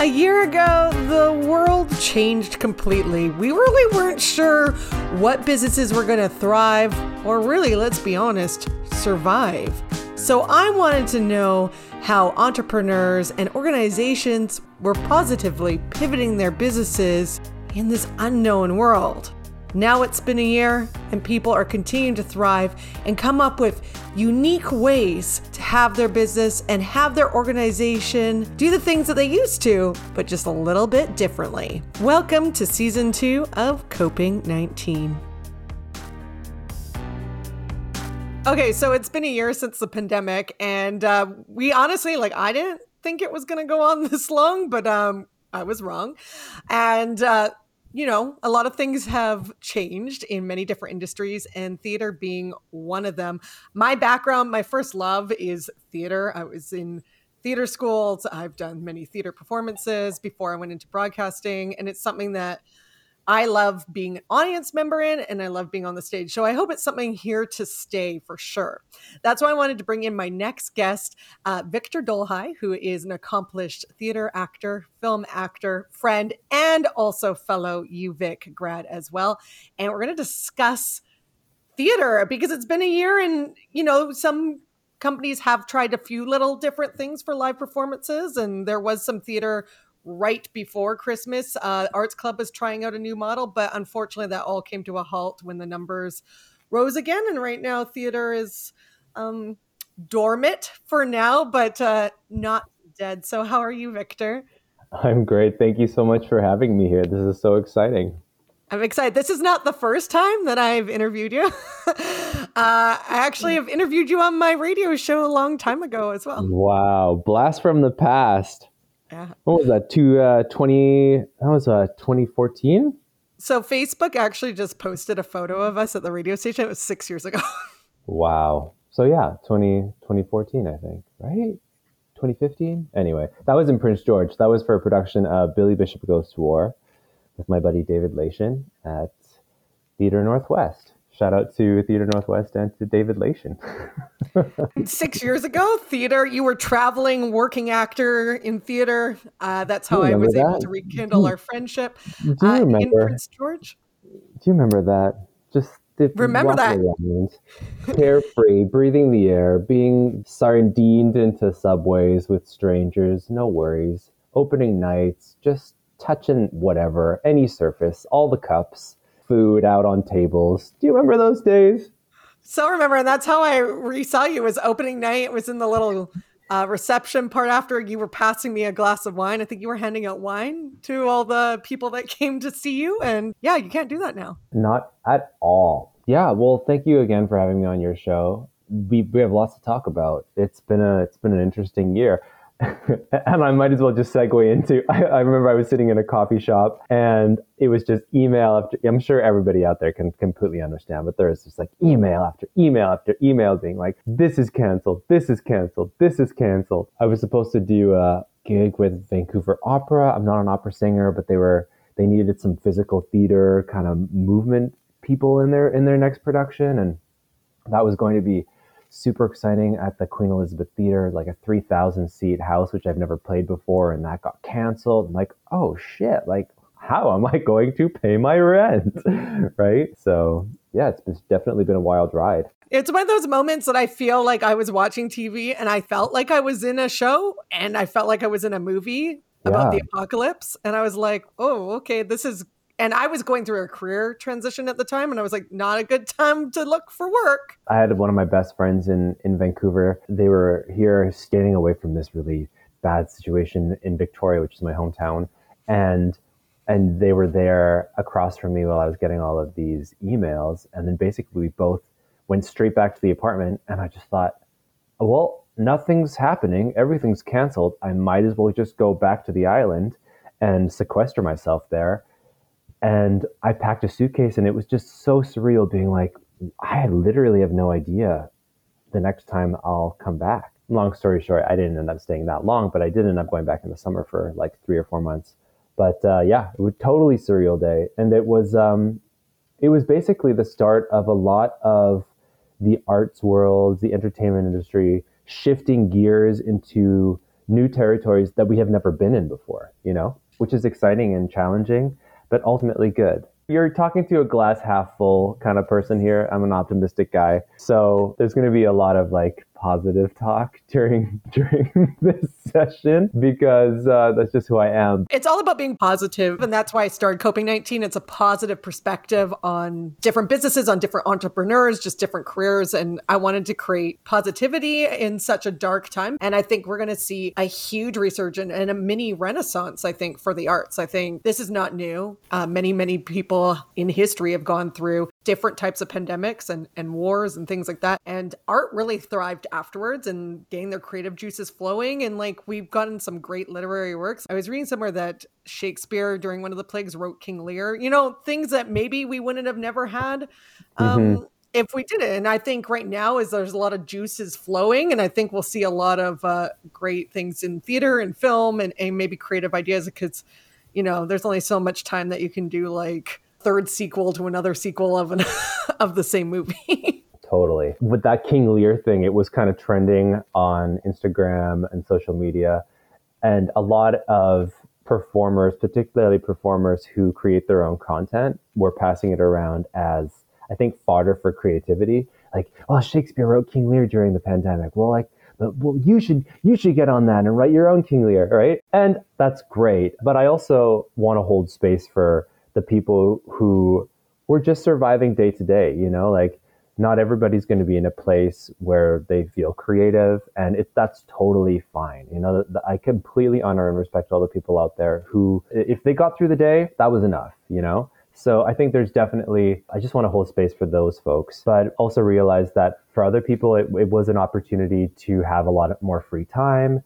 A year ago, the world changed completely. We really weren't sure what businesses were going to thrive, or really, let's be honest, survive. So I wanted to know how entrepreneurs and organizations were positively pivoting their businesses in this unknown world. Now it's been a year, and people are continuing to thrive and come up with unique ways to have their business and have their organization do the things that they used to, but just a little bit differently. Welcome to season two of Coping 19. Okay, so it's been a year since the pandemic, and uh, we honestly, like, I didn't think it was going to go on this long, but um, I was wrong. And uh, you know, a lot of things have changed in many different industries, and theater being one of them. My background, my first love is theater. I was in theater schools. I've done many theater performances before I went into broadcasting, and it's something that I love being an audience member in and I love being on the stage. So I hope it's something here to stay for sure. That's why I wanted to bring in my next guest, uh, Victor Dolhai, who is an accomplished theater actor, film actor, friend, and also fellow UVic grad as well. And we're going to discuss theater because it's been a year and, you know, some companies have tried a few little different things for live performances and there was some theater right before Christmas. Uh, Arts Club was trying out a new model, but unfortunately, that all came to a halt when the numbers rose again. And right now, theater is um, dormant for now, but uh, not dead. So, how are you, Victor? I'm great. Thank you so much for having me here. This is so exciting. I'm excited. This is not the first time that I've interviewed you. uh, I actually have interviewed you on my radio show a long time ago as well. Wow. Blast from the past. Yeah. What was that? To uh, 20, that was uh, 2014? So Facebook actually just posted a photo of us at the radio station. It was six years ago. wow. So yeah, 20, 2014, I think, right? 2015? Anyway, that was in Prince George. That was for a production of Billy Bishop Goes to War with my buddy David Lation at Theater Northwest shout out to Theater Northwest and to David Lation. Six years ago, theater, you were traveling working actor in theater. Uh, that's how I was that? able to rekindle our friendship. Do you uh, remember Prince George? Do you remember that? Just remember that around, carefree, breathing the air, being sardined into subways with strangers, no worries. Opening nights, just touching whatever, any surface, all the cups food out on tables. Do you remember those days? So remember, and that's how I re-saw you. Was opening night. It was in the little uh, reception part after you were passing me a glass of wine. I think you were handing out wine to all the people that came to see you. And yeah, you can't do that now. Not at all. Yeah. Well, thank you again for having me on your show. We, we have lots to talk about. It's been a it's been an interesting year. and I might as well just segue into. I, I, remember I was sitting in a coffee shop and it was just email after. I'm sure everybody out there can completely understand, but there is just like email after email after email being like, "This is canceled. This is canceled. This is canceled." I was supposed to do a gig with Vancouver Opera. I'm not an opera singer, but they were they needed some physical theater kind of movement people in their in their next production, and that was going to be super exciting at the Queen Elizabeth Theater, like a 3,000 seat house, which I've never played before. And that got canceled. I'm like, oh shit, like, how am I going to pay my rent? right. So, yeah, it's, it's definitely been a wild ride. It's one of those moments that I feel like I was watching TV and I felt like I was in a show and I felt like I was in a movie about the apocalypse. And I was like, oh, okay, this is and I was going through a career transition at the time, and I was like, not a good time to look for work. I had one of my best friends in in Vancouver. They were here, skating away from this really bad situation in Victoria, which is my hometown, and and they were there across from me while I was getting all of these emails, and then basically we both went straight back to the apartment, and I just thought, well, nothing's happening, everything's canceled. I might as well just go back to the island and sequester myself there and I packed a suitcase, and it was just so surreal being like, I literally have no idea the next time I'll come back. Long story short, I didn't end up staying that long, but I did end up going back in the summer for like three or four months. But uh, yeah, it was totally surreal day, and it was um, it was basically the start of a lot of the arts world, the entertainment industry shifting gears into new territories that we have never been in before, you know, which is exciting and challenging, but ultimately good you're talking to a glass half full kind of person here. I'm an optimistic guy. So there's going to be a lot of like positive talk during during this session because uh, that's just who I am. It's all about being positive, and that's why I started Coping 19. It's a positive perspective on different businesses, on different entrepreneurs, just different careers, and I wanted to create positivity in such a dark time. And I think we're going to see a huge resurgence and a mini renaissance. I think for the arts. I think this is not new. Uh, many many people in history have gone through different types of pandemics and, and wars and things like that. And art really thrived afterwards and gained their creative juices flowing. And like we've gotten some great literary works. I was reading somewhere that Shakespeare during one of the plagues wrote King Lear, you know, things that maybe we wouldn't have never had. Um, mm-hmm. If we did it, and I think right now is there's a lot of juices flowing, and I think we'll see a lot of uh, great things in theater and film, and, and maybe creative ideas because, you know, there's only so much time that you can do like third sequel to another sequel of an of the same movie. Totally. With that King Lear thing, it was kind of trending on Instagram and social media, and a lot of performers, particularly performers who create their own content, were passing it around as I think fodder for creativity. Like, oh, Shakespeare wrote King Lear during the pandemic. Well, like well, you should you should get on that and write your own King Lear, right? And that's great. But I also want to hold space for the people who were just surviving day to day, you know, like not everybody's going to be in a place where they feel creative and it, that's totally fine. You know, the, the, I completely honor and respect all the people out there who, if they got through the day, that was enough, you know? So I think there's definitely, I just want to hold space for those folks, but also realize that for other people, it, it was an opportunity to have a lot more free time,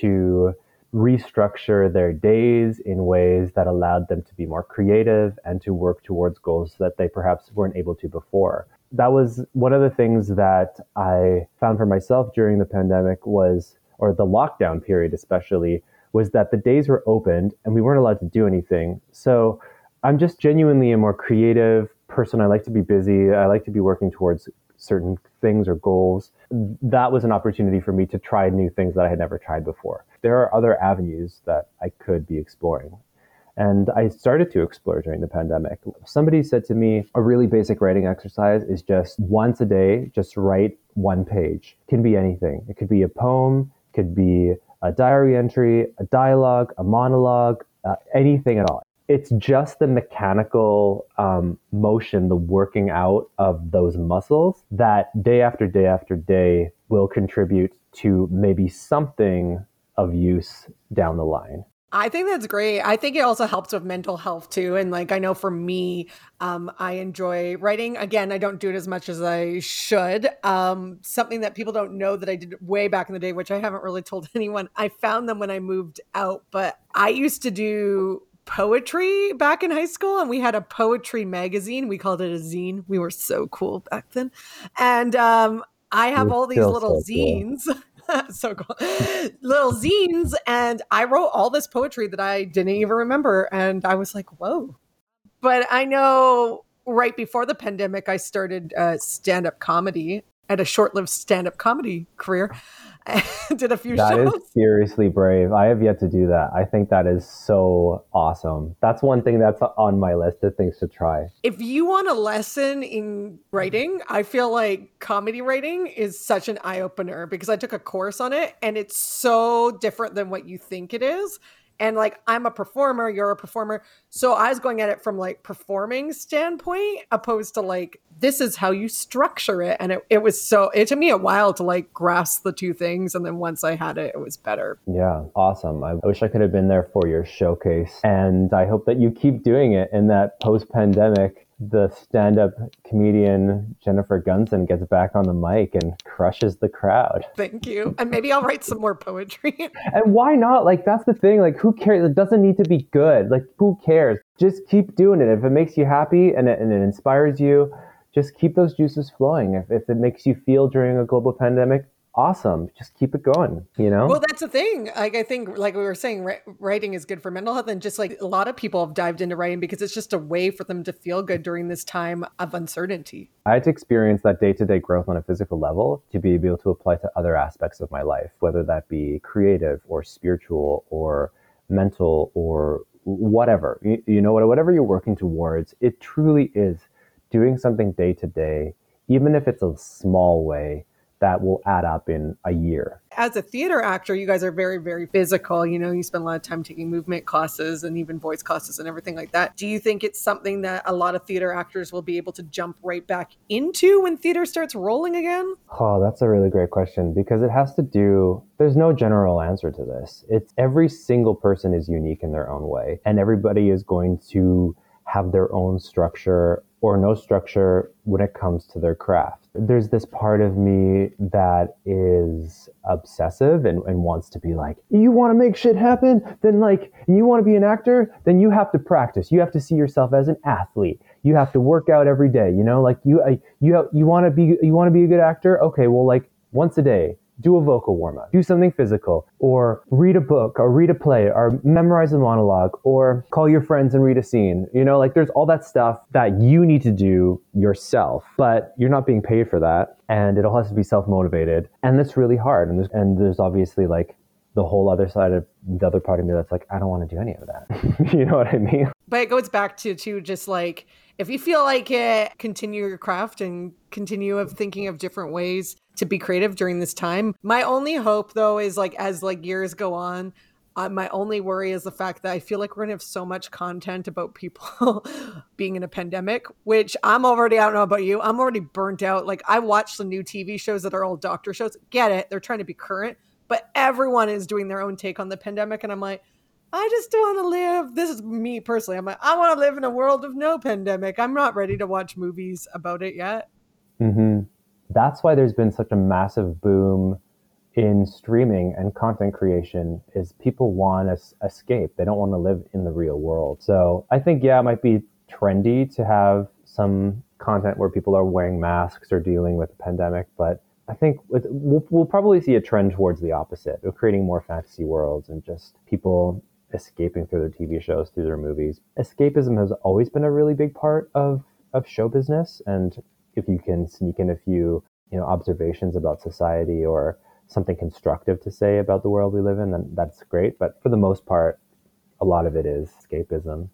to restructure their days in ways that allowed them to be more creative and to work towards goals that they perhaps weren't able to before. That was one of the things that I found for myself during the pandemic was, or the lockdown period especially, was that the days were opened and we weren't allowed to do anything. So I'm just genuinely a more creative person. I like to be busy. I like to be working towards certain things or goals. That was an opportunity for me to try new things that I had never tried before there are other avenues that I could be exploring. And I started to explore during the pandemic. Somebody said to me, a really basic writing exercise is just once a day, just write one page. It can be anything. It could be a poem, it could be a diary entry, a dialogue, a monologue, uh, anything at all. It's just the mechanical um, motion, the working out of those muscles that day after day after day will contribute to maybe something of use down the line. I think that's great. I think it also helps with mental health too. And like I know for me, um, I enjoy writing. Again, I don't do it as much as I should. Um, something that people don't know that I did way back in the day, which I haven't really told anyone. I found them when I moved out, but I used to do poetry back in high school and we had a poetry magazine we called it a zine we were so cool back then and um, i have all these little so zines cool. so cool. Little zines. And I wrote all this poetry that I didn't even remember. And I was like, whoa. But I know right before the pandemic, I started uh, stand up comedy. at a short lived stand up comedy career. did a few that shows. That is seriously brave. I have yet to do that. I think that is so awesome. That's one thing that's on my list of things to try. If you want a lesson in writing, I feel like comedy writing is such an eye opener because I took a course on it and it's so different than what you think it is and like i'm a performer you're a performer. So i was going at it from like performing standpoint opposed to like this is how you structure it. And it, it was so it took me a while to like grasp the two things. And then once i had it it was better. Yeah. Awesome. I wish i could have been there for your showcase. And i hope that you keep doing it in that post-pandemic the stand-up comedian Jennifer Gunson gets back on the mic and crushes the crowd. Thank you. And maybe I'll write some more poetry. and why not? Like that's the thing. Like who cares? It doesn't need to be good. Like who cares? Just keep doing it. If it makes you happy and it, and it inspires you, just keep those juices flowing. If, if it makes you feel during a global pandemic, awesome. Just keep it going, you know? Well, that's the thing. Like, I think, like we were saying, writing is good for mental health. And just like a lot of people have dived into writing because it's just a way for them to feel good during this time of uncertainty. I had to experience that day to day growth on a physical level to be able to apply to other aspects of my life, whether that be creative or spiritual or mental or whatever. You, you know, whatever you're working towards, it truly is doing something day to day, even if it's a small way that will add up in a year. As a theater actor, you guys are very, very physical. You know, you spend a lot of time taking movement classes and even voice classes and everything like that. Do you think it's something that a lot of theater actors will be able to jump right back into when theater starts rolling again? Oh, that's a really great question because it has to do, there's no general answer to this. It's every single person is unique in their own way, and everybody is going to have their own structure or no structure when it comes to their craft. There's this part of me that is obsessive and, and wants to be like, you want to make shit happen? Then like, you want to be an actor? Then you have to practice. You have to see yourself as an athlete. You have to work out every day. You know, like you, you, you want to be, you want to be a good actor? Okay. Well, like once a day, do a vocal warm up, do something physical, or read a book, or read a play, or memorize a monologue, or call your friends and read a scene. You know, like there's all that stuff that you need to do yourself, but you're not being paid for that. And it all has to be self motivated. And that's really hard. And there's, and there's obviously like the whole other side of the other part of me that's like, I don't want to do any of that. you know what I mean? But it goes back to, to just like, if you feel like it, continue your craft and continue of thinking of different ways to be creative during this time. My only hope though is like as like years go on, uh, my only worry is the fact that I feel like we're gonna have so much content about people being in a pandemic, which I'm already, I don't know about you, I'm already burnt out. Like I watch the new TV shows that are all doctor shows. Get it, they're trying to be current, but everyone is doing their own take on the pandemic. And I'm like, I just want to live. This is me personally. I'm like, I want to live in a world of no pandemic. I'm not ready to watch movies about it yet. Mm-hmm. That's why there's been such a massive boom in streaming and content creation is people want to escape. They don't want to live in the real world. So I think, yeah, it might be trendy to have some content where people are wearing masks or dealing with a pandemic, but I think we'll, we'll probably see a trend towards the opposite of creating more fantasy worlds and just people escaping through their TV shows, through their movies. Escapism has always been a really big part of, of show business. And if you can sneak in a few, you know, observations about society or something constructive to say about the world we live in, then that's great. But for the most part, a lot of it is escapism.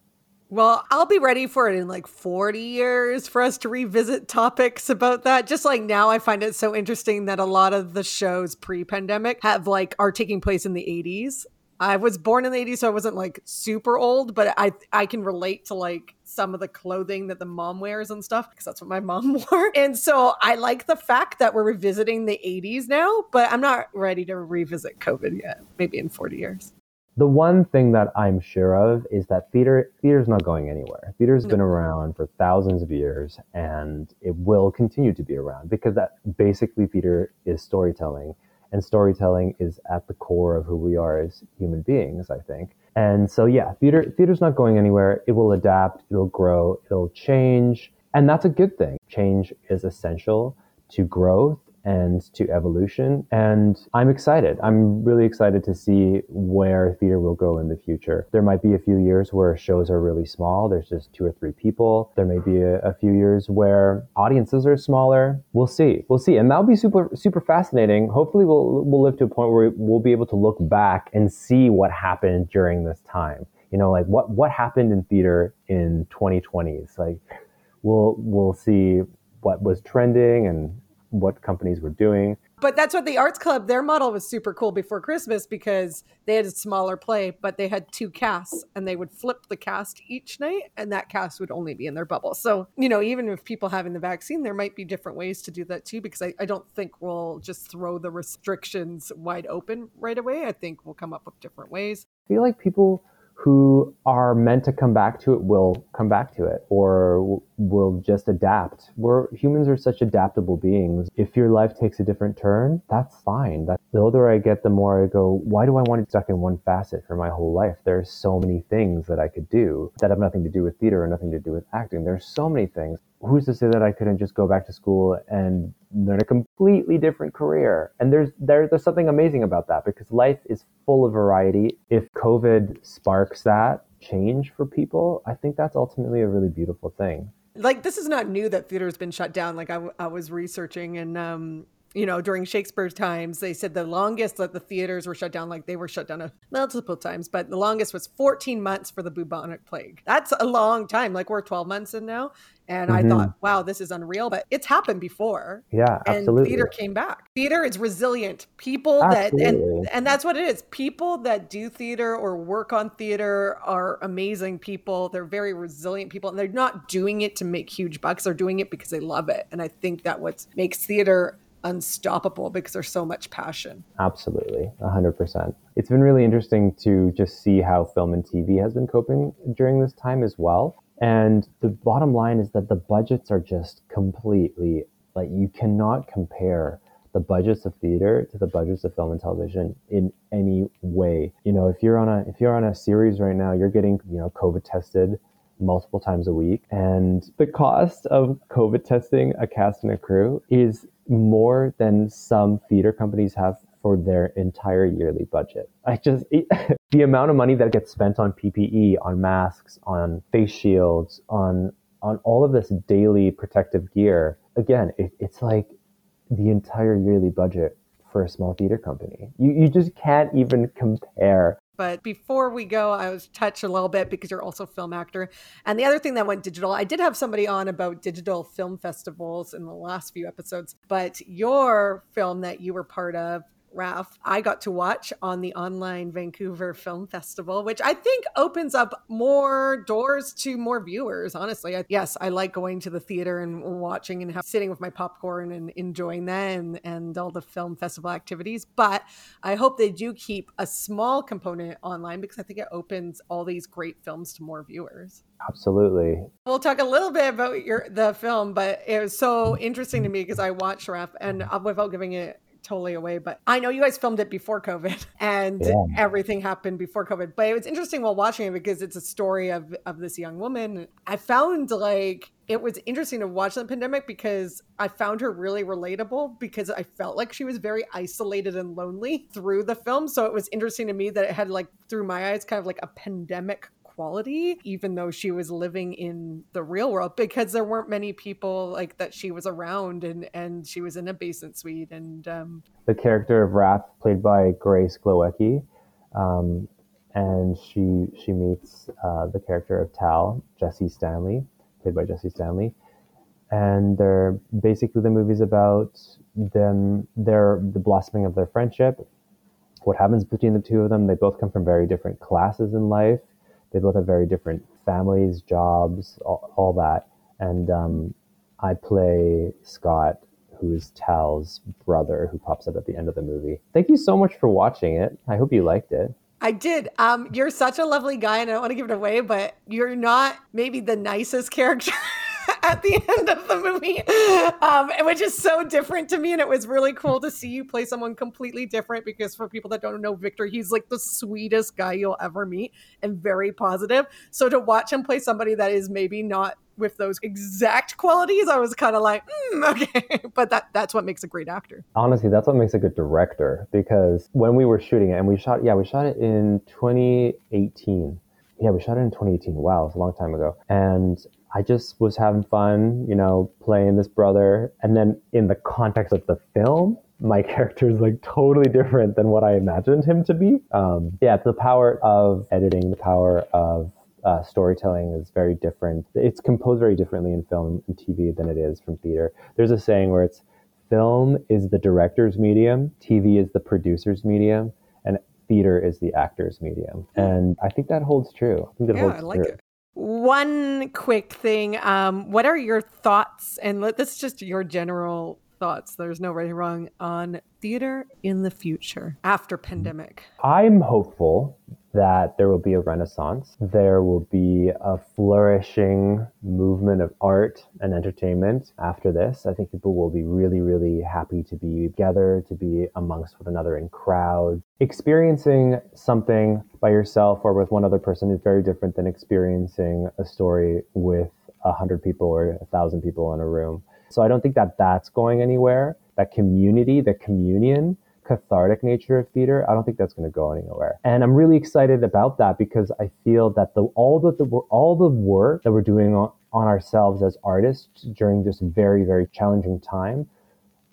Well, I'll be ready for it in like 40 years for us to revisit topics about that. Just like now, I find it so interesting that a lot of the shows pre pandemic have like are taking place in the 80s. I was born in the 80s, so I wasn't like super old, but I I can relate to like some of the clothing that the mom wears and stuff because that's what my mom wore. And so I like the fact that we're revisiting the 80s now, but I'm not ready to revisit COVID yet. Maybe in 40 years. The one thing that I'm sure of is that theater theater's not going anywhere. Theater's no. been around for thousands of years and it will continue to be around because that basically theater is storytelling and storytelling is at the core of who we are as human beings, I think. And so, yeah, theater theater's not going anywhere. It will adapt, it'll grow, it'll change, and that's a good thing. Change is essential to growth and to evolution. And I'm excited. I'm really excited to see where theater will go in the future. There might be a few years where shows are really small, there's just two or three people. There may be a, a few years where audiences are smaller. We'll see. We'll see. And that'll be super, super fascinating. Hopefully, we'll, we'll live to a point where we'll be able to look back and see what happened during this time. You know, like what, what happened in theater in 2020s? Like, we'll, we'll see what was trending and what companies were doing. But that's what the Arts Club, their model was super cool before Christmas because they had a smaller play, but they had two casts and they would flip the cast each night and that cast would only be in their bubble. So, you know, even if people having the vaccine, there might be different ways to do that too because I, I don't think we'll just throw the restrictions wide open right away. I think we'll come up with different ways. I feel like people who are meant to come back to it will come back to it or will just adapt. We're humans are such adaptable beings. If your life takes a different turn, that's fine. That the older I get, the more I go, why do I want to stuck in one facet for my whole life? There's so many things that I could do that have nothing to do with theater or nothing to do with acting. There's so many things. Who's to say that I couldn't just go back to school and learn a completely different career? And there's there, there's something amazing about that because life is full of variety. If COVID sparks that change for people, I think that's ultimately a really beautiful thing. Like this is not new that theater has been shut down. Like I, I was researching and um, you know, during Shakespeare's times, they said the longest that the theaters were shut down, like they were shut down multiple times, but the longest was 14 months for the bubonic plague. That's a long time. Like we're 12 months in now. And mm-hmm. I thought, wow, this is unreal, but it's happened before. Yeah, absolutely. And theater came back. Theater is resilient. People absolutely. that and and that's what it is. People that do theater or work on theater are amazing people. They're very resilient people, and they're not doing it to make huge bucks. They're doing it because they love it. And I think that what makes theater unstoppable because there's so much passion. Absolutely, 100%. It's been really interesting to just see how film and TV has been coping during this time as well. And the bottom line is that the budgets are just completely like you cannot compare the budgets of theater to the budgets of film and television in any way. You know, if you're on a if you're on a series right now, you're getting, you know, COVID tested multiple times a week. And the cost of COVID testing a cast and a crew is more than some theater companies have for their entire yearly budget. I just, it, the amount of money that gets spent on PPE, on masks, on face shields, on, on all of this daily protective gear, again, it, it's like the entire yearly budget for a small theater company. You, you just can't even compare but before we go, I was touch a little bit because you're also a film actor. And the other thing that went digital, I did have somebody on about digital film festivals in the last few episodes, but your film that you were part of Raf, I got to watch on the online Vancouver Film Festival, which I think opens up more doors to more viewers. Honestly, I, yes, I like going to the theater and watching and have, sitting with my popcorn and enjoying that and, and all the film festival activities. But I hope they do keep a small component online because I think it opens all these great films to more viewers. Absolutely. We'll talk a little bit about your the film, but it was so interesting to me because I watched Raf and uh, without giving it totally away, but I know you guys filmed it before COVID and yeah. everything happened before COVID. But it was interesting while watching it because it's a story of of this young woman. I found like it was interesting to watch the pandemic because I found her really relatable because I felt like she was very isolated and lonely through the film. So it was interesting to me that it had like through my eyes kind of like a pandemic quality, even though she was living in the real world, because there weren't many people like that she was around and and she was in a basement suite. And um, the character of Raf, played by Grace Glowicki, um, and she she meets uh, the character of Tal, Jesse Stanley, played by Jesse Stanley, and they're basically the movie's about them their the blossoming of their friendship what happens between the two of them they both come from very different classes in life they both have very different families, jobs, all, all that. And um, I play Scott, who is Tal's brother, who pops up at the end of the movie. Thank you so much for watching it. I hope you liked it. I did. Um, you're such a lovely guy, and I don't want to give it away, but you're not maybe the nicest character. at the end of the movie, um, which is so different to me. And it was really cool to see you play someone completely different because for people that don't know Victor, he's like the sweetest guy you'll ever meet and very positive. So to watch him play somebody that is maybe not with those exact qualities, I was kind of like, mm, okay. but that that's what makes a great actor. Honestly, that's what makes a good director because when we were shooting it, and we shot, yeah, we shot it in 2018. Yeah, we shot it in 2018. Wow, it's a long time ago. And I just was having fun, you know, playing this brother. And then in the context of the film, my character is like totally different than what I imagined him to be. Um, yeah, the power of editing, the power of uh, storytelling is very different. It's composed very differently in film and TV than it is from theater. There's a saying where it's film is the director's medium, TV is the producer's medium, and theater is the actor's medium. And I think that holds true. I think that yeah, holds I like true. it. One quick thing. Um, what are your thoughts? And let, this is just your general thoughts. There's no right or wrong on theater in the future after pandemic. I'm hopeful that there will be a renaissance. There will be a flourishing movement of art and entertainment after this. I think people will be really, really happy to be together, to be amongst one another in crowds. Experiencing something by yourself or with one other person is very different than experiencing a story with a hundred people or a thousand people in a room. So I don't think that that's going anywhere. That community, the communion, cathartic nature of theater, I don't think that's going to go anywhere. And I'm really excited about that because I feel that the all the, all the work that we're doing on, on ourselves as artists during this very very challenging time,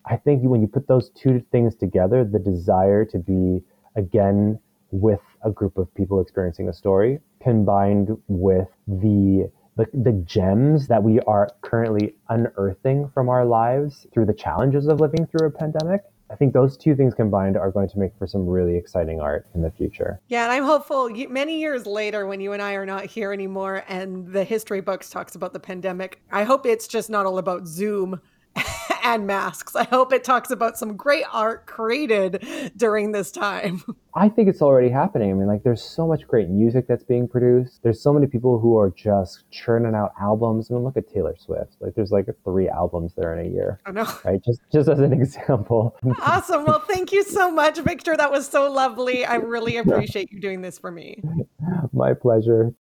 I think when you put those two things together, the desire to be again with a group of people experiencing a story combined with the the, the gems that we are currently unearthing from our lives through the challenges of living through a pandemic I think those two things combined are going to make for some really exciting art in the future. Yeah, and I'm hopeful many years later when you and I are not here anymore and the history books talks about the pandemic, I hope it's just not all about Zoom and masks. I hope it talks about some great art created during this time. I think it's already happening. I mean, like, there's so much great music that's being produced. There's so many people who are just churning out albums. I mean, look at Taylor Swift. Like, there's like three albums there in a year. I know. Right? Just, just as an example. awesome. Well, thank you so much, Victor. That was so lovely. I really appreciate you doing this for me. My pleasure.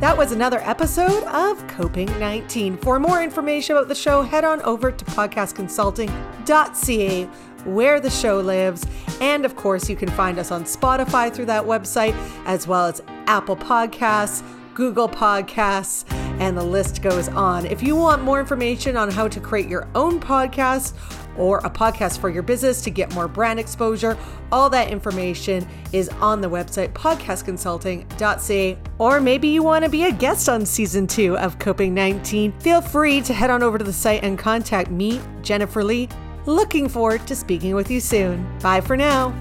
That was another episode of Coping 19. For more information about the show, head on over to podcastconsulting.ca, where the show lives. And of course, you can find us on Spotify through that website, as well as Apple Podcasts, Google Podcasts, and the list goes on. If you want more information on how to create your own podcast, or a podcast for your business to get more brand exposure. All that information is on the website podcastconsulting.ca. Or maybe you want to be a guest on season two of Coping 19. Feel free to head on over to the site and contact me, Jennifer Lee. Looking forward to speaking with you soon. Bye for now.